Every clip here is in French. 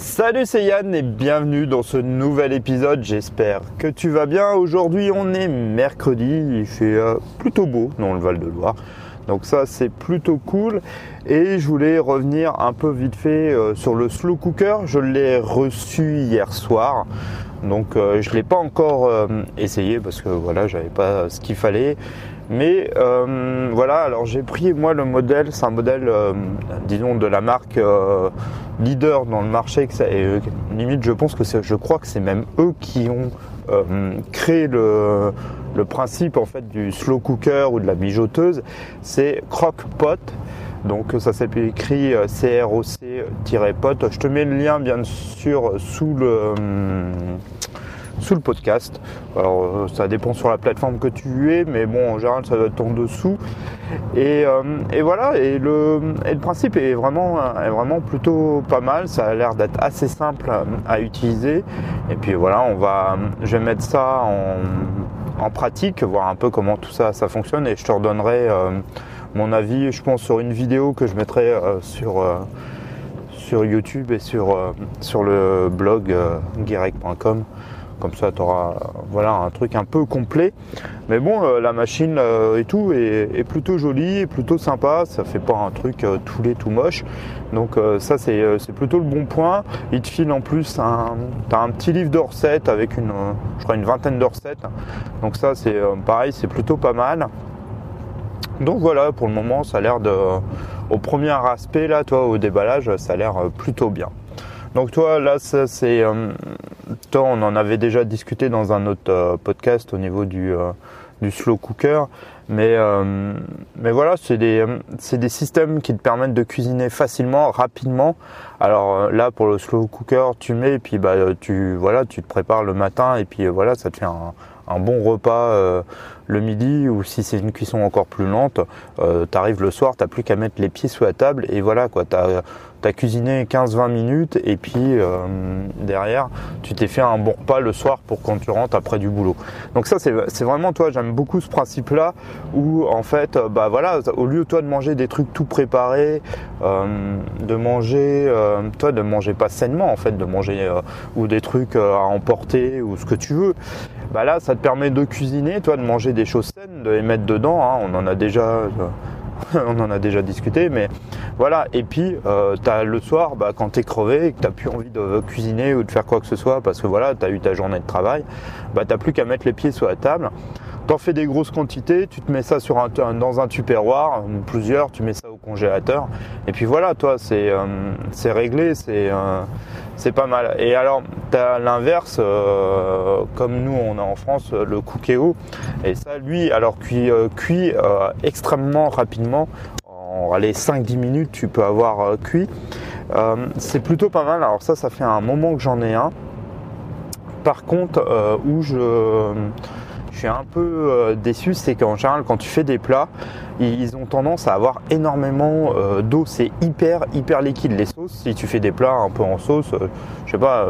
Salut, c'est Yann et bienvenue dans ce nouvel épisode. J'espère que tu vas bien. Aujourd'hui, on est mercredi. Il fait euh, plutôt beau dans le Val de Loire. Donc ça, c'est plutôt cool. Et je voulais revenir un peu vite fait euh, sur le slow cooker. Je l'ai reçu hier soir. Donc euh, je l'ai pas encore essayé parce que voilà, j'avais pas ce qu'il fallait. Mais euh, voilà, alors j'ai pris moi le modèle, c'est un modèle, euh, disons, de la marque euh, leader dans le marché. Et, limite, je pense que c'est, je crois que c'est même eux qui ont créé le, principe en fait du slow cooker ou de la mijoteuse. C'est Crock-Pot. Donc ça s'appelle écrit CROC-pot. Je te mets le lien bien sûr sous le sous le podcast. Alors euh, ça dépend sur la plateforme que tu es, mais bon en général ça doit être en dessous. Et, euh, voilà, et le, le, principe est vraiment, est vraiment plutôt pas mal. Ça a l'air d'être assez simple à, utiliser. Et puis voilà, on va, je vais mettre ça en, pratique, voir un peu comment tout ça, ça fonctionne, et je te redonnerai euh, mon avis, je pense, sur une vidéo que je mettrai sur sur YouTube et sur, sur le blog guirec.com. Comme ça, tu auras voilà, un truc un peu complet. Mais bon, euh, la machine euh, et tout est, plutôt jolie, plutôt sympa. Ça fait pas un truc euh, tout laid, tout moche. Donc ça, c'est plutôt le bon point. Il te file en plus un, as un petit livre de recettes avec une, je crois une vingtaine de recettes. Donc ça, c'est pareil, c'est plutôt pas mal. Donc voilà, pour le moment, ça a l'air de, au premier aspect là, toi, au déballage, ça a l'air plutôt bien. Donc toi, là, ça c'est, toi, on en avait déjà discuté dans un autre euh, podcast au niveau du, euh, slow cooker, mais mais voilà, c'est des des systèmes qui te permettent de cuisiner facilement, rapidement. Alors là, pour le slow cooker, tu mets et puis bah tu voilà, tu te prépares le matin et puis voilà, ça te fait un bon repas le midi ou si c'est une cuisson encore plus lente, euh, tu arrives le soir, t'as plus qu'à mettre les pieds sous la table et voilà quoi, t'as as cuisiné 15-20 minutes et puis euh, derrière tu t'es fait un bon repas le soir pour quand tu rentres après du boulot. Donc ça c'est vraiment toi, j'aime beaucoup ce principe là où en fait euh, bah voilà, au lieu toi de manger des trucs tout préparés, de manger toi de manger pas sainement en fait, de manger ou des trucs à emporter ou ce que tu veux, bah là ça te permet de cuisiner, toi de manger des choses saines, de les mettre dedans. Hein. on en a déjà, euh, on en a déjà discuté, mais voilà. Et puis, euh, le soir, bah, quand t'es crevé et que t'as plus envie de cuisiner ou de faire quoi que ce soit, parce que voilà, t'as eu ta journée de travail, bah t'as plus qu'à mettre les pieds sur la table. Fais des grosses quantités, tu te mets ça sur un, dans un tupperware, ou plusieurs, tu mets ça au congélateur, et puis voilà, toi, c'est euh, c'est réglé, c'est euh, c'est pas mal. Et alors, tu as l'inverse, euh, comme nous on a en France le cookéo, et ça, lui, alors cuit, cuit extrêmement rapidement, en allez, 5-10 minutes, tu peux avoir cuit. c'est plutôt pas mal. Alors ça, ça fait un moment que j'en ai un. Par contre, où je suis un peu euh, déçu, c'est qu'en général, quand tu fais des plats, ils ont tendance à avoir énormément euh, d'eau. C'est hyper, hyper liquide. Les sauces, si tu fais des plats un peu en sauce, euh, je sais pas,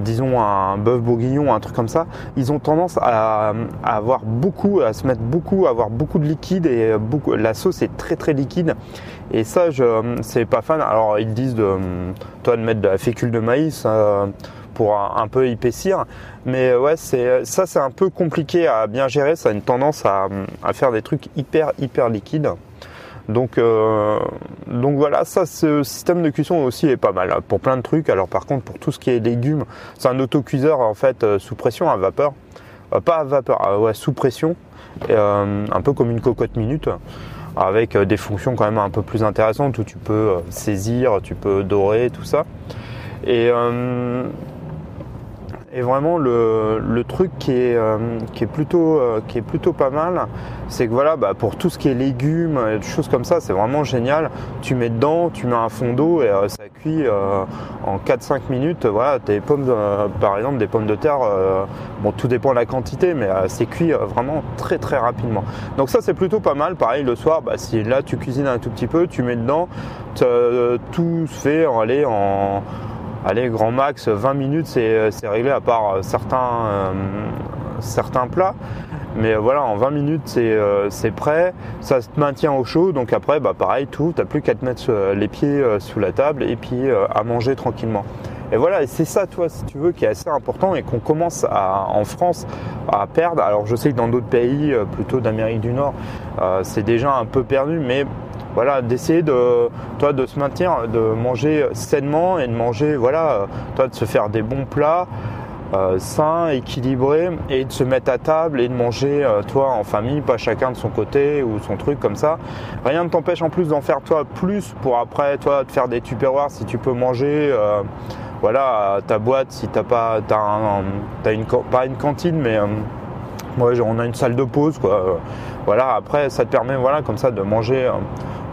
disons un bœuf bourguignon, un truc comme ça, ils ont tendance à, avoir beaucoup, à se mettre beaucoup, à avoir beaucoup de liquide et beaucoup, la sauce est très très liquide. Et ça, je, c'est pas fan. Alors ils disent de, toi de mettre de la fécule de maïs pour un, peu épaissir. Mais euh, ouais, c'est ça, c'est un peu compliqué à bien gérer. Ça a une tendance à, faire des trucs hyper hyper liquides. Donc, euh, donc voilà, ça, ce système de cuisson aussi est pas mal pour plein de trucs. Alors par contre, pour tout ce qui est légumes, c'est un autocuiseur en fait euh, sous pression à vapeur, pas à vapeur, ouais, sous pression, un peu comme une cocotte minute avec des fonctions quand même un peu plus intéressantes où tu peux saisir, tu peux dorer, tout ça. Et et vraiment le, le truc qui est, euh, qui, est plutôt, euh, qui est plutôt pas mal, c'est que voilà, bah, pour tout ce qui est légumes et des choses comme ça, c'est vraiment génial. Tu mets dedans, tu mets un fond d'eau et euh, ça cuit en 4-5 minutes. Voilà, tes pommes, par exemple, des pommes de terre, bon, tout dépend de la quantité, mais c'est cuit vraiment très très rapidement. Donc ça, c'est plutôt pas mal. Pareil, le soir, bah, si là tu cuisines un tout petit peu, tu mets dedans, tout se fait aller en allez, grand max 20 minutes, c'est réglé à part euh, certains, euh, certains plats. Mais voilà, en 20 minutes, c'est c'est prêt. Ça se maintient au chaud. Donc après, bah pareil, tout. T'as plus qu'à te mettre les pieds sous la table et puis à manger tranquillement. Et voilà, c'est ça, toi, si tu veux, qui est assez important et qu'on commence à, en France à perdre. Alors je sais que dans d'autres pays, plutôt d'Amérique du Nord, c'est déjà un peu perdu, mais voilà, d'essayer de, toi, de se maintenir, de manger sainement et de manger, voilà, toi, de se faire des bons plats. Euh, sains, équilibrés et de se mettre à table et de manger euh, toi en famille, pas chacun de son côté ou son truc comme ça. Rien ne t'empêche en plus d'en faire toi plus pour après toi de faire des tupperwares si tu peux manger euh, voilà ta boîte si t'as pas t'as une pas une cantine mais ouais, on a une salle de pause quoi. Voilà après ça te permet voilà comme ça de manger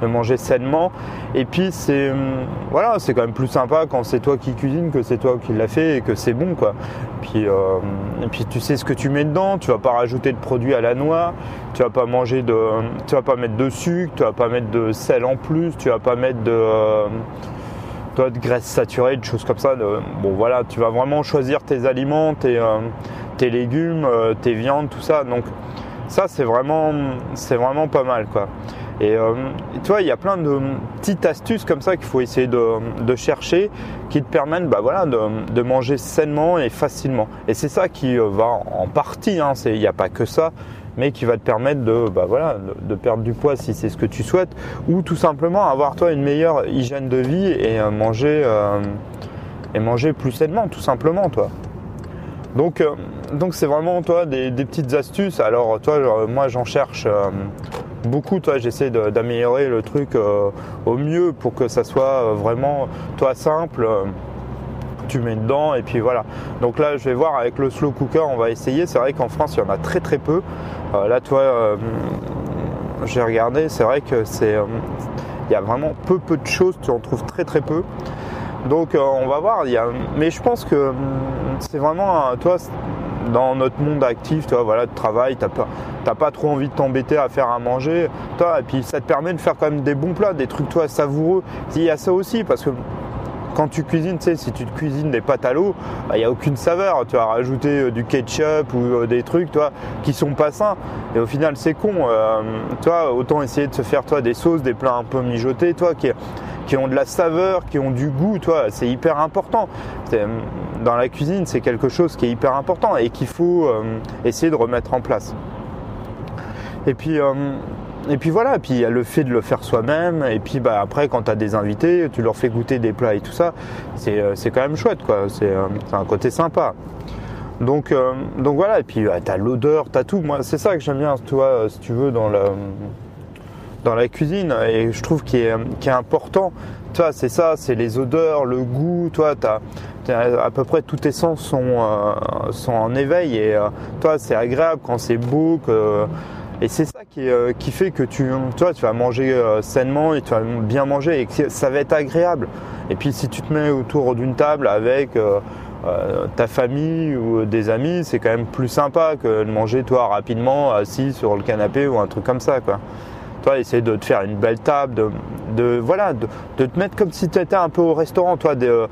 de manger sainement. Et puis c'est hum, voilà, c'est quand même plus sympa quand c'est toi qui cuisine que c'est toi qui l'a fait et que c'est bon quoi. Puis euh, et puis tu sais ce que tu mets dedans, tu vas pas rajouter de produits à la noix, tu vas pas manger de, tu vas pas mettre de sucre, tu vas pas mettre de sel en plus, tu vas pas mettre de euh, de graisse saturée, de choses comme ça. bon voilà, tu vas vraiment choisir tes aliments, tes, euh, tes légumes, tes viandes, tout ça. Donc ça c'est vraiment c'est vraiment pas mal quoi. Et euh, il y a plein de petites astuces comme ça qu'il faut essayer de, chercher qui te permettent bah, voilà, de, manger sainement et facilement. Et c'est ça qui euh, va en partie, hein, il n'y a pas que ça, mais qui va te permettre de, bah, voilà, de, perdre du poids si c'est ce que tu souhaites, ou tout simplement avoir toi une meilleure hygiène de vie et euh, manger, et manger plus sainement, tout simplement. Toi. Donc, donc c'est vraiment toi des, petites astuces. Alors toi, moi j'en cherche beaucoup, toi, j'essaie d'améliorer le truc euh, au mieux pour que ça soit euh, vraiment, toi, simple. Euh, tu mets dedans et puis voilà. Donc là, je vais voir avec le slow cooker, on va essayer. C'est vrai qu'en France, il y en a très très peu. là, toi, j'ai regardé, c'est vrai que c'est, il y a vraiment peu peu de choses. Tu en trouves très très peu. Donc on va voir. Mais je pense que c'est vraiment, toi, dans notre monde actif, toi, voilà, de travail, t'as pas, pas trop envie de t'embêter à faire à manger, toi, et puis ça te permet de faire quand même des bons plats, des trucs, toi, savoureux. Il y a ça aussi, parce que quand tu cuisines, tu sais, si tu te cuisines des pâtes à l'eau, bah, il n'y a aucune saveur. Tu vas rajouter euh, du ketchup ou euh, des trucs, toi, qui sont pas sains. Et au final, c'est con. Euh, toi, autant essayer de se faire, toi, des sauces, des plats un peu mijotés, toi, qui, qui ont de la saveur, qui ont du goût, toi, c'est hyper important. Dans la cuisine, c'est quelque chose qui est hyper important et qu'il faut essayer de remettre en place. Et puis, et puis voilà, et puis il y a le fait de le faire soi-même, et puis bah, après quand tu as des invités, tu leur fais goûter des plats et tout ça, c'est, euh, quand même chouette quoi, euh, c'est, un côté sympa. Donc, euh, donc voilà, et puis tu as l'odeur, tu as tout, moi c'est ça que j'aime bien, toi, si tu veux, dans la, dans la cuisine, et je trouve qu'il est, est important, toi c'est ça, c'est les odeurs, le goût, toi tu as à peu près tous tes sens sont, sont en éveil et toi c'est agréable quand c'est beau que et c'est ça qui, euh, qui, fait que tu, toi, tu vas manger euh, sainement et tu vas bien manger et que ça va être agréable. Et puis si tu te mets autour d'une table avec euh, ta famille ou des amis, c'est quand même plus sympa que de manger toi rapidement assis sur le canapé ou un truc comme ça. Quoi. Toi, essayer de te faire une belle table, de, voilà, de, te mettre comme si tu étais un peu au restaurant, toi, de,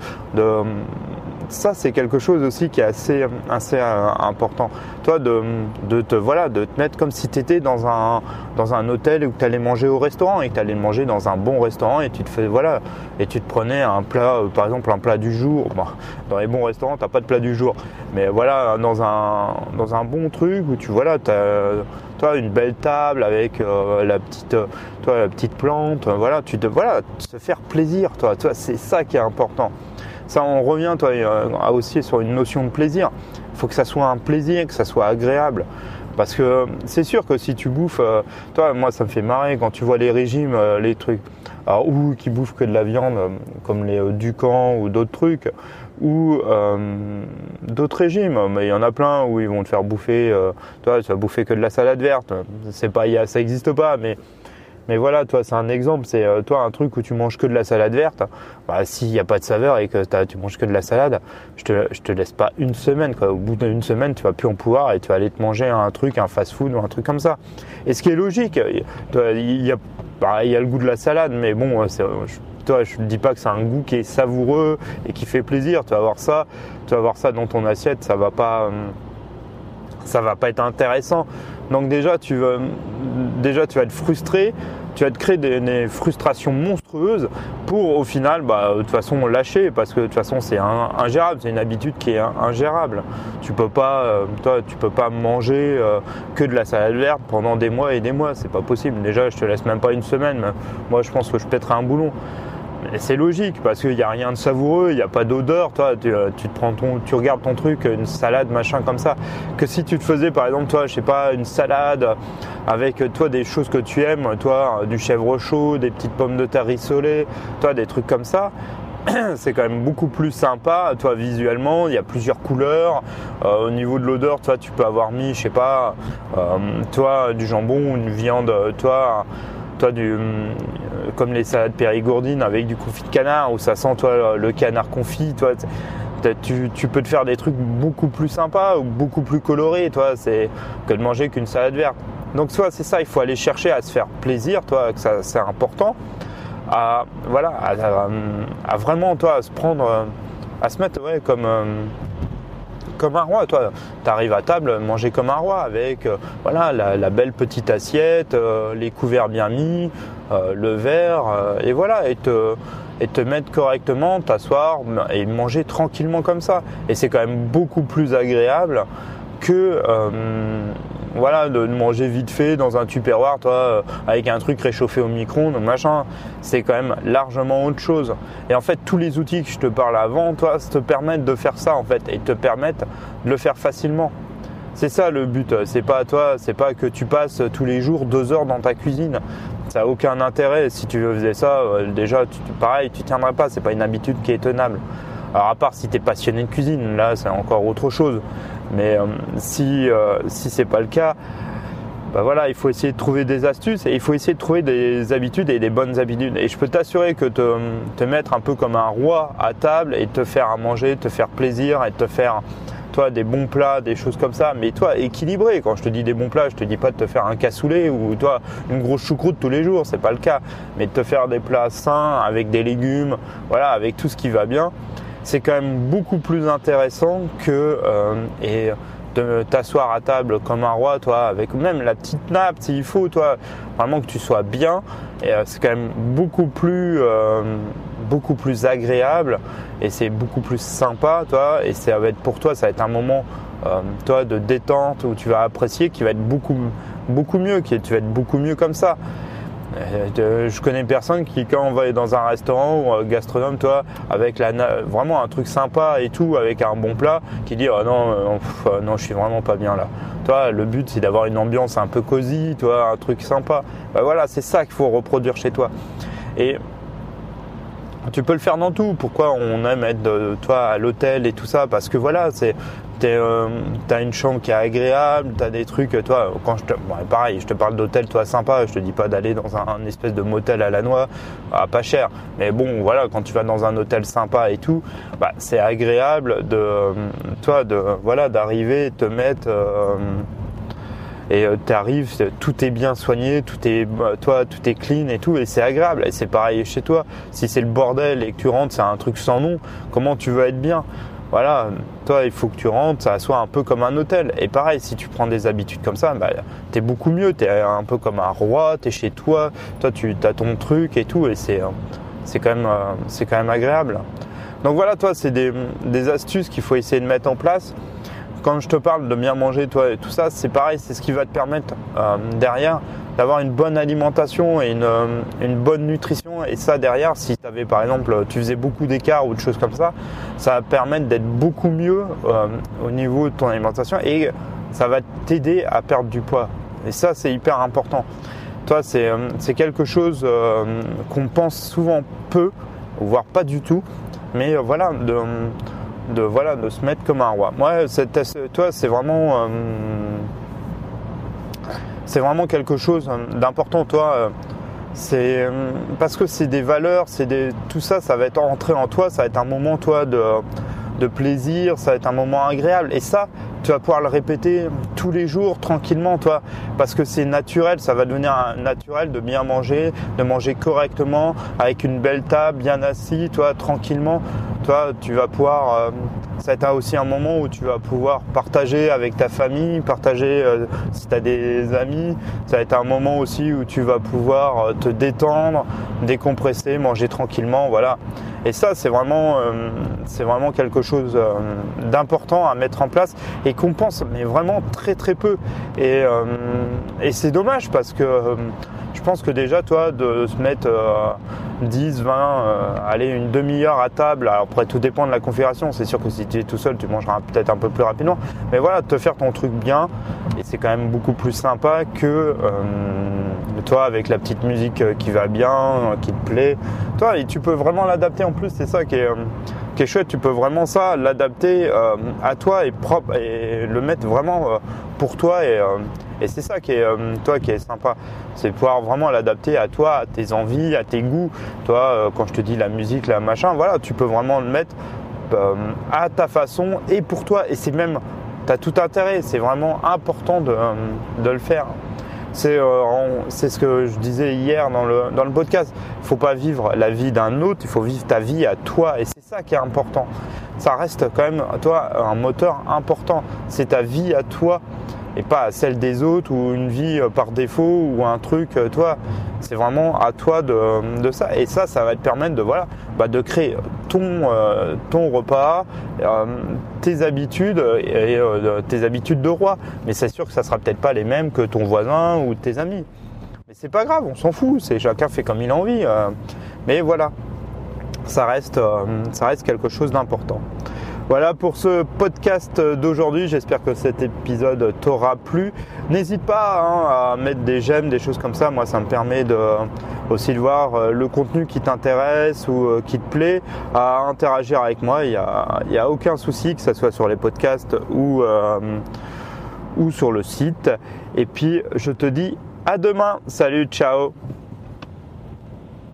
ça c'est quelque chose aussi qui est assez, euh, important. Toi de, de, te voilà de te mettre comme si tu étais dans un dans un hôtel où tu allais manger au restaurant et que tu allais manger dans un bon restaurant et tu te fais voilà et tu te prenais un plat euh, par exemple un plat du jour. dans les bons restaurants, t'as pas de plat du jour. Mais voilà dans un dans un bon truc où tu voilà tu toi une belle table avec euh, la petite toi la petite plante, voilà, tu te voilà, se faire plaisir toi, toi c'est ça qui est important. Ça, on revient toi, euh, aussi sur une notion de plaisir. Il faut que ça soit un plaisir, que ça soit agréable. Parce que c'est sûr que si tu bouffes, euh, toi, moi, ça me fait marrer quand tu vois les régimes, euh, les trucs, ou qui bouffent que de la viande, comme les Ducans ou d'autres trucs, ou d'autres régimes. Mais il y en a plein où ils vont te faire bouffer, toi, tu vas bouffer que de la salade verte. C'est pas, ça n'existe pas, mais mais voilà, toi, c'est un exemple. C'est euh, toi un truc où tu manges que de la salade verte. Bah, s'il n'y a pas de saveur et que tu manges que de la salade, je te, je te laisse pas une semaine. Quoi. Au bout d'une semaine, tu vas plus en pouvoir et tu vas aller te manger un truc, un fast-food ou un truc comme ça. Et ce qui est logique, il y a, bah, y a le goût de la salade, mais bon, je, je ne dis pas que c'est un goût qui est savoureux et qui fait plaisir. Tu vas avoir ça, tu vas avoir ça dans ton assiette, ça va pas, ça va pas être intéressant. Donc déjà tu vas, déjà tu vas être frustré, tu vas te créer des, frustrations monstrueuses pour au final bah, de toute façon lâcher parce que de toute façon c'est ingérable, c'est une habitude qui est ingérable. Tu peux pas, euh, toi, tu peux pas manger euh, que de la salade verte pendant des mois et des mois, c'est pas possible. Déjà je te laisse même pas une semaine, moi je pense que je pèterai un boulon. C'est logique parce qu'il n'y a rien de savoureux, il n'y a pas d'odeur. Toi, euh, tu, te prends ton, tu regardes ton truc, une salade, machin comme ça. Que si tu te faisais par exemple, toi, je sais pas, une salade avec toi des choses que tu aimes, toi, du chèvre chaud, des petites pommes de terre rissolées, toi, des trucs comme ça. c'est quand même beaucoup plus sympa, toi visuellement, il y a plusieurs couleurs. Euh, au niveau de l'odeur, toi tu peux avoir mis, je sais pas, euh, toi du jambon ou une viande, toi toi du, euh, comme les salades périgourdines avec du confit de canard où ça sent toi le canard confit, toi tu, peux te faire des trucs beaucoup plus sympas ou beaucoup plus colorés, toi, c'est que de manger qu'une salade verte. Donc soit c'est ça, il faut aller chercher à se faire plaisir, toi, que ça c'est important, à voilà, à, vraiment toi à se prendre, à se mettre ouais, comme euh, comme un roi. Toi, tu arrives à table, manger comme un roi avec euh, voilà la, belle petite assiette, euh, les couverts bien mis, euh, le verre, et voilà, et te, et te mettre correctement, t'asseoir et manger tranquillement comme ça. Et c'est quand même beaucoup plus agréable que voilà, de manger vite fait dans un tupperware, toi, euh, avec un truc réchauffé au micro-ondes, machin, c'est quand même largement autre chose. Et en fait, tous les outils que je te parle avant, toi, te permettent de faire ça, en fait, et te permettent de le faire facilement. C'est ça le but. C'est pas toi, c'est pas que tu passes tous les jours deux heures dans ta cuisine. Ça n'a aucun intérêt. Si tu faisais ça, euh, déjà, pareil, tu tiendrais pas. C'est pas une habitude qui est tenable. Alors à part si tu es passionné de cuisine, là c'est encore autre chose. Mais euh, si, euh, si c'est pas le cas, bah voilà, il faut essayer de trouver des astuces et il faut essayer de trouver des habitudes et des bonnes habitudes. Et je peux t'assurer que te, te, mettre un peu comme un roi à table et te faire à manger, te faire plaisir et te faire toi des bons plats, des choses comme ça, mais toi équilibré. Quand je te dis des bons plats, je te dis pas de te faire un cassoulet ou toi une grosse choucroute tous les jours, c'est pas le cas, mais de te faire des plats sains avec des légumes, voilà, avec tout ce qui va bien c'est quand même beaucoup plus intéressant que euh, et de t'asseoir à table comme un roi, toi, avec même la petite nappe s'il faut, toi, vraiment que tu sois bien. Et euh, c'est quand même beaucoup plus, euh, beaucoup plus agréable et c'est beaucoup plus sympa, toi. Et ça va être pour toi, ça va être un moment, toi, de détente où tu vas apprécier, qui va être beaucoup, beaucoup mieux, qui tu vas être beaucoup mieux comme ça. Euh, je connais personne qui, quand on va dans un restaurant ou un gastronome, toi, avec la, vraiment un truc sympa et tout, avec un bon plat, qui dit oh non, euh, euh, non, je suis vraiment pas bien là. Toi, le but c'est d'avoir une ambiance un peu cosy, toi, un truc sympa. Bah voilà, c'est ça qu'il faut reproduire chez toi. Et tu peux le faire dans tout. Pourquoi on aime être toi à l'hôtel et tout ça? Parce que voilà, c'est euh, t'as une chambre qui est agréable, t'as des trucs, toi, quand je te, pareil, je te parle d'hôtel, toi, sympa, je te dis pas d'aller dans un, espèce de motel à la noix, ah, pas cher, mais bon, voilà, quand tu vas dans un hôtel sympa et tout, bah, c'est agréable de, toi, de, voilà, d'arriver, te mettre, euh, et euh, tu arrives, tout est bien soigné, tout est, toi, tout est clean et tout, et c'est agréable. Et c'est pareil chez toi. Si c'est le bordel et que tu rentres, c'est un truc sans nom. Comment tu veux être bien? Voilà, toi, il faut que tu rentres, ça soit un peu comme un hôtel. Et pareil, si tu prends des habitudes comme ça, bah, tu es beaucoup mieux, tu es un peu comme un roi, tu es chez toi, toi, tu as ton truc et tout, et c'est c'est quand, même, euh, c'est quand même agréable. Donc voilà, toi, c'est des, des astuces qu'il faut essayer de mettre en place. Quand je te parle de bien manger, toi, et tout ça, c'est pareil, c'est ce qui va te permettre euh, derrière d'avoir une bonne alimentation et une, euh, une, bonne nutrition. Et ça, derrière, si tu avais par exemple, tu faisais beaucoup d'écart ou de choses comme ça, ça va permettre d'être beaucoup mieux euh, au niveau de ton alimentation et ça va t'aider à perdre du poids. Et ça, c'est hyper important. Toi, c'est euh, quelque chose qu'on pense souvent peu, voire pas du tout. Mais voilà, de, de, voilà, de se mettre comme un roi. Moi, toi, c'est vraiment c'est vraiment quelque chose d'important. Toi, euh, c'est euh, parce que c'est des valeurs, c'est des tout ça, ça va être entré en toi, ça va être un moment toi de, de plaisir, ça va être un moment agréable. Et ça, tu vas pouvoir le répéter tous les jours tranquillement, toi, parce que c'est naturel, ça va devenir naturel de bien manger, de manger correctement, avec une belle table, bien assis, toi, tranquillement. Tu vas pouvoir, ça va aussi un moment où tu vas pouvoir partager avec ta famille, partager si tu as des amis. Ça va être un moment aussi où tu vas pouvoir te détendre, décompresser, manger tranquillement, voilà. Et ça, c'est vraiment, vraiment quelque chose d'important à mettre en place et qu'on pense, mais vraiment très très peu. Et, et c'est dommage parce que je pense que déjà, toi, de se mettre 10, 20, euh, aller une demi-heure à table, alors après tout dépend de la configuration, c'est sûr que si tu es tout seul, tu mangeras peut-être un peu plus rapidement, mais voilà, te faire ton truc bien, et c'est quand même beaucoup plus sympa que euh, toi avec la petite musique qui va bien, qui te plaît. Toi, et tu peux vraiment l'adapter en plus, c'est ça qui est, qui est chouette, tu peux vraiment ça, l'adapter euh, à toi et propre, et le mettre vraiment pour toi et et c'est ça qui est, euh, toi, qui est sympa. C'est pouvoir vraiment l'adapter à toi, à tes envies, à tes goûts. Toi, euh, quand je te dis la musique, la machin, voilà, tu peux vraiment le mettre euh, à ta façon et pour toi. Et c'est même, tu as tout intérêt. C'est vraiment important de, de le faire. C'est ce que je disais hier dans le, dans le podcast. Il ne faut pas vivre la vie d'un autre, il faut vivre ta vie à toi. Et c'est ça qui est important. Ça reste quand même, toi, un moteur important. C'est ta vie à toi et pas à celle des autres ou une vie euh, par défaut ou un truc, euh, toi, c'est vraiment à toi de, ça. Et ça, ça va te permettre de, voilà, bah, de créer ton, euh, ton repas, tes habitudes et tes habitudes de roi. Mais c'est sûr que ça sera peut-être pas les mêmes que ton voisin ou tes amis. Mais c'est pas grave, on s'en fout, c'est chacun fait comme il a envie. mais voilà, ça reste, ça reste quelque chose d'important. Voilà pour ce podcast d'aujourd'hui. J'espère que cet épisode t'aura plu. N'hésite pas hein, à mettre des j'aime, des choses comme ça. Moi, ça me permet de, aussi de voir euh, le contenu qui t'intéresse ou euh, qui te plaît, à interagir avec moi. Il n'y a, aucun souci, que ce soit sur les podcasts ou, euh, ou sur le site. Et puis, je te dis à demain. Salut, ciao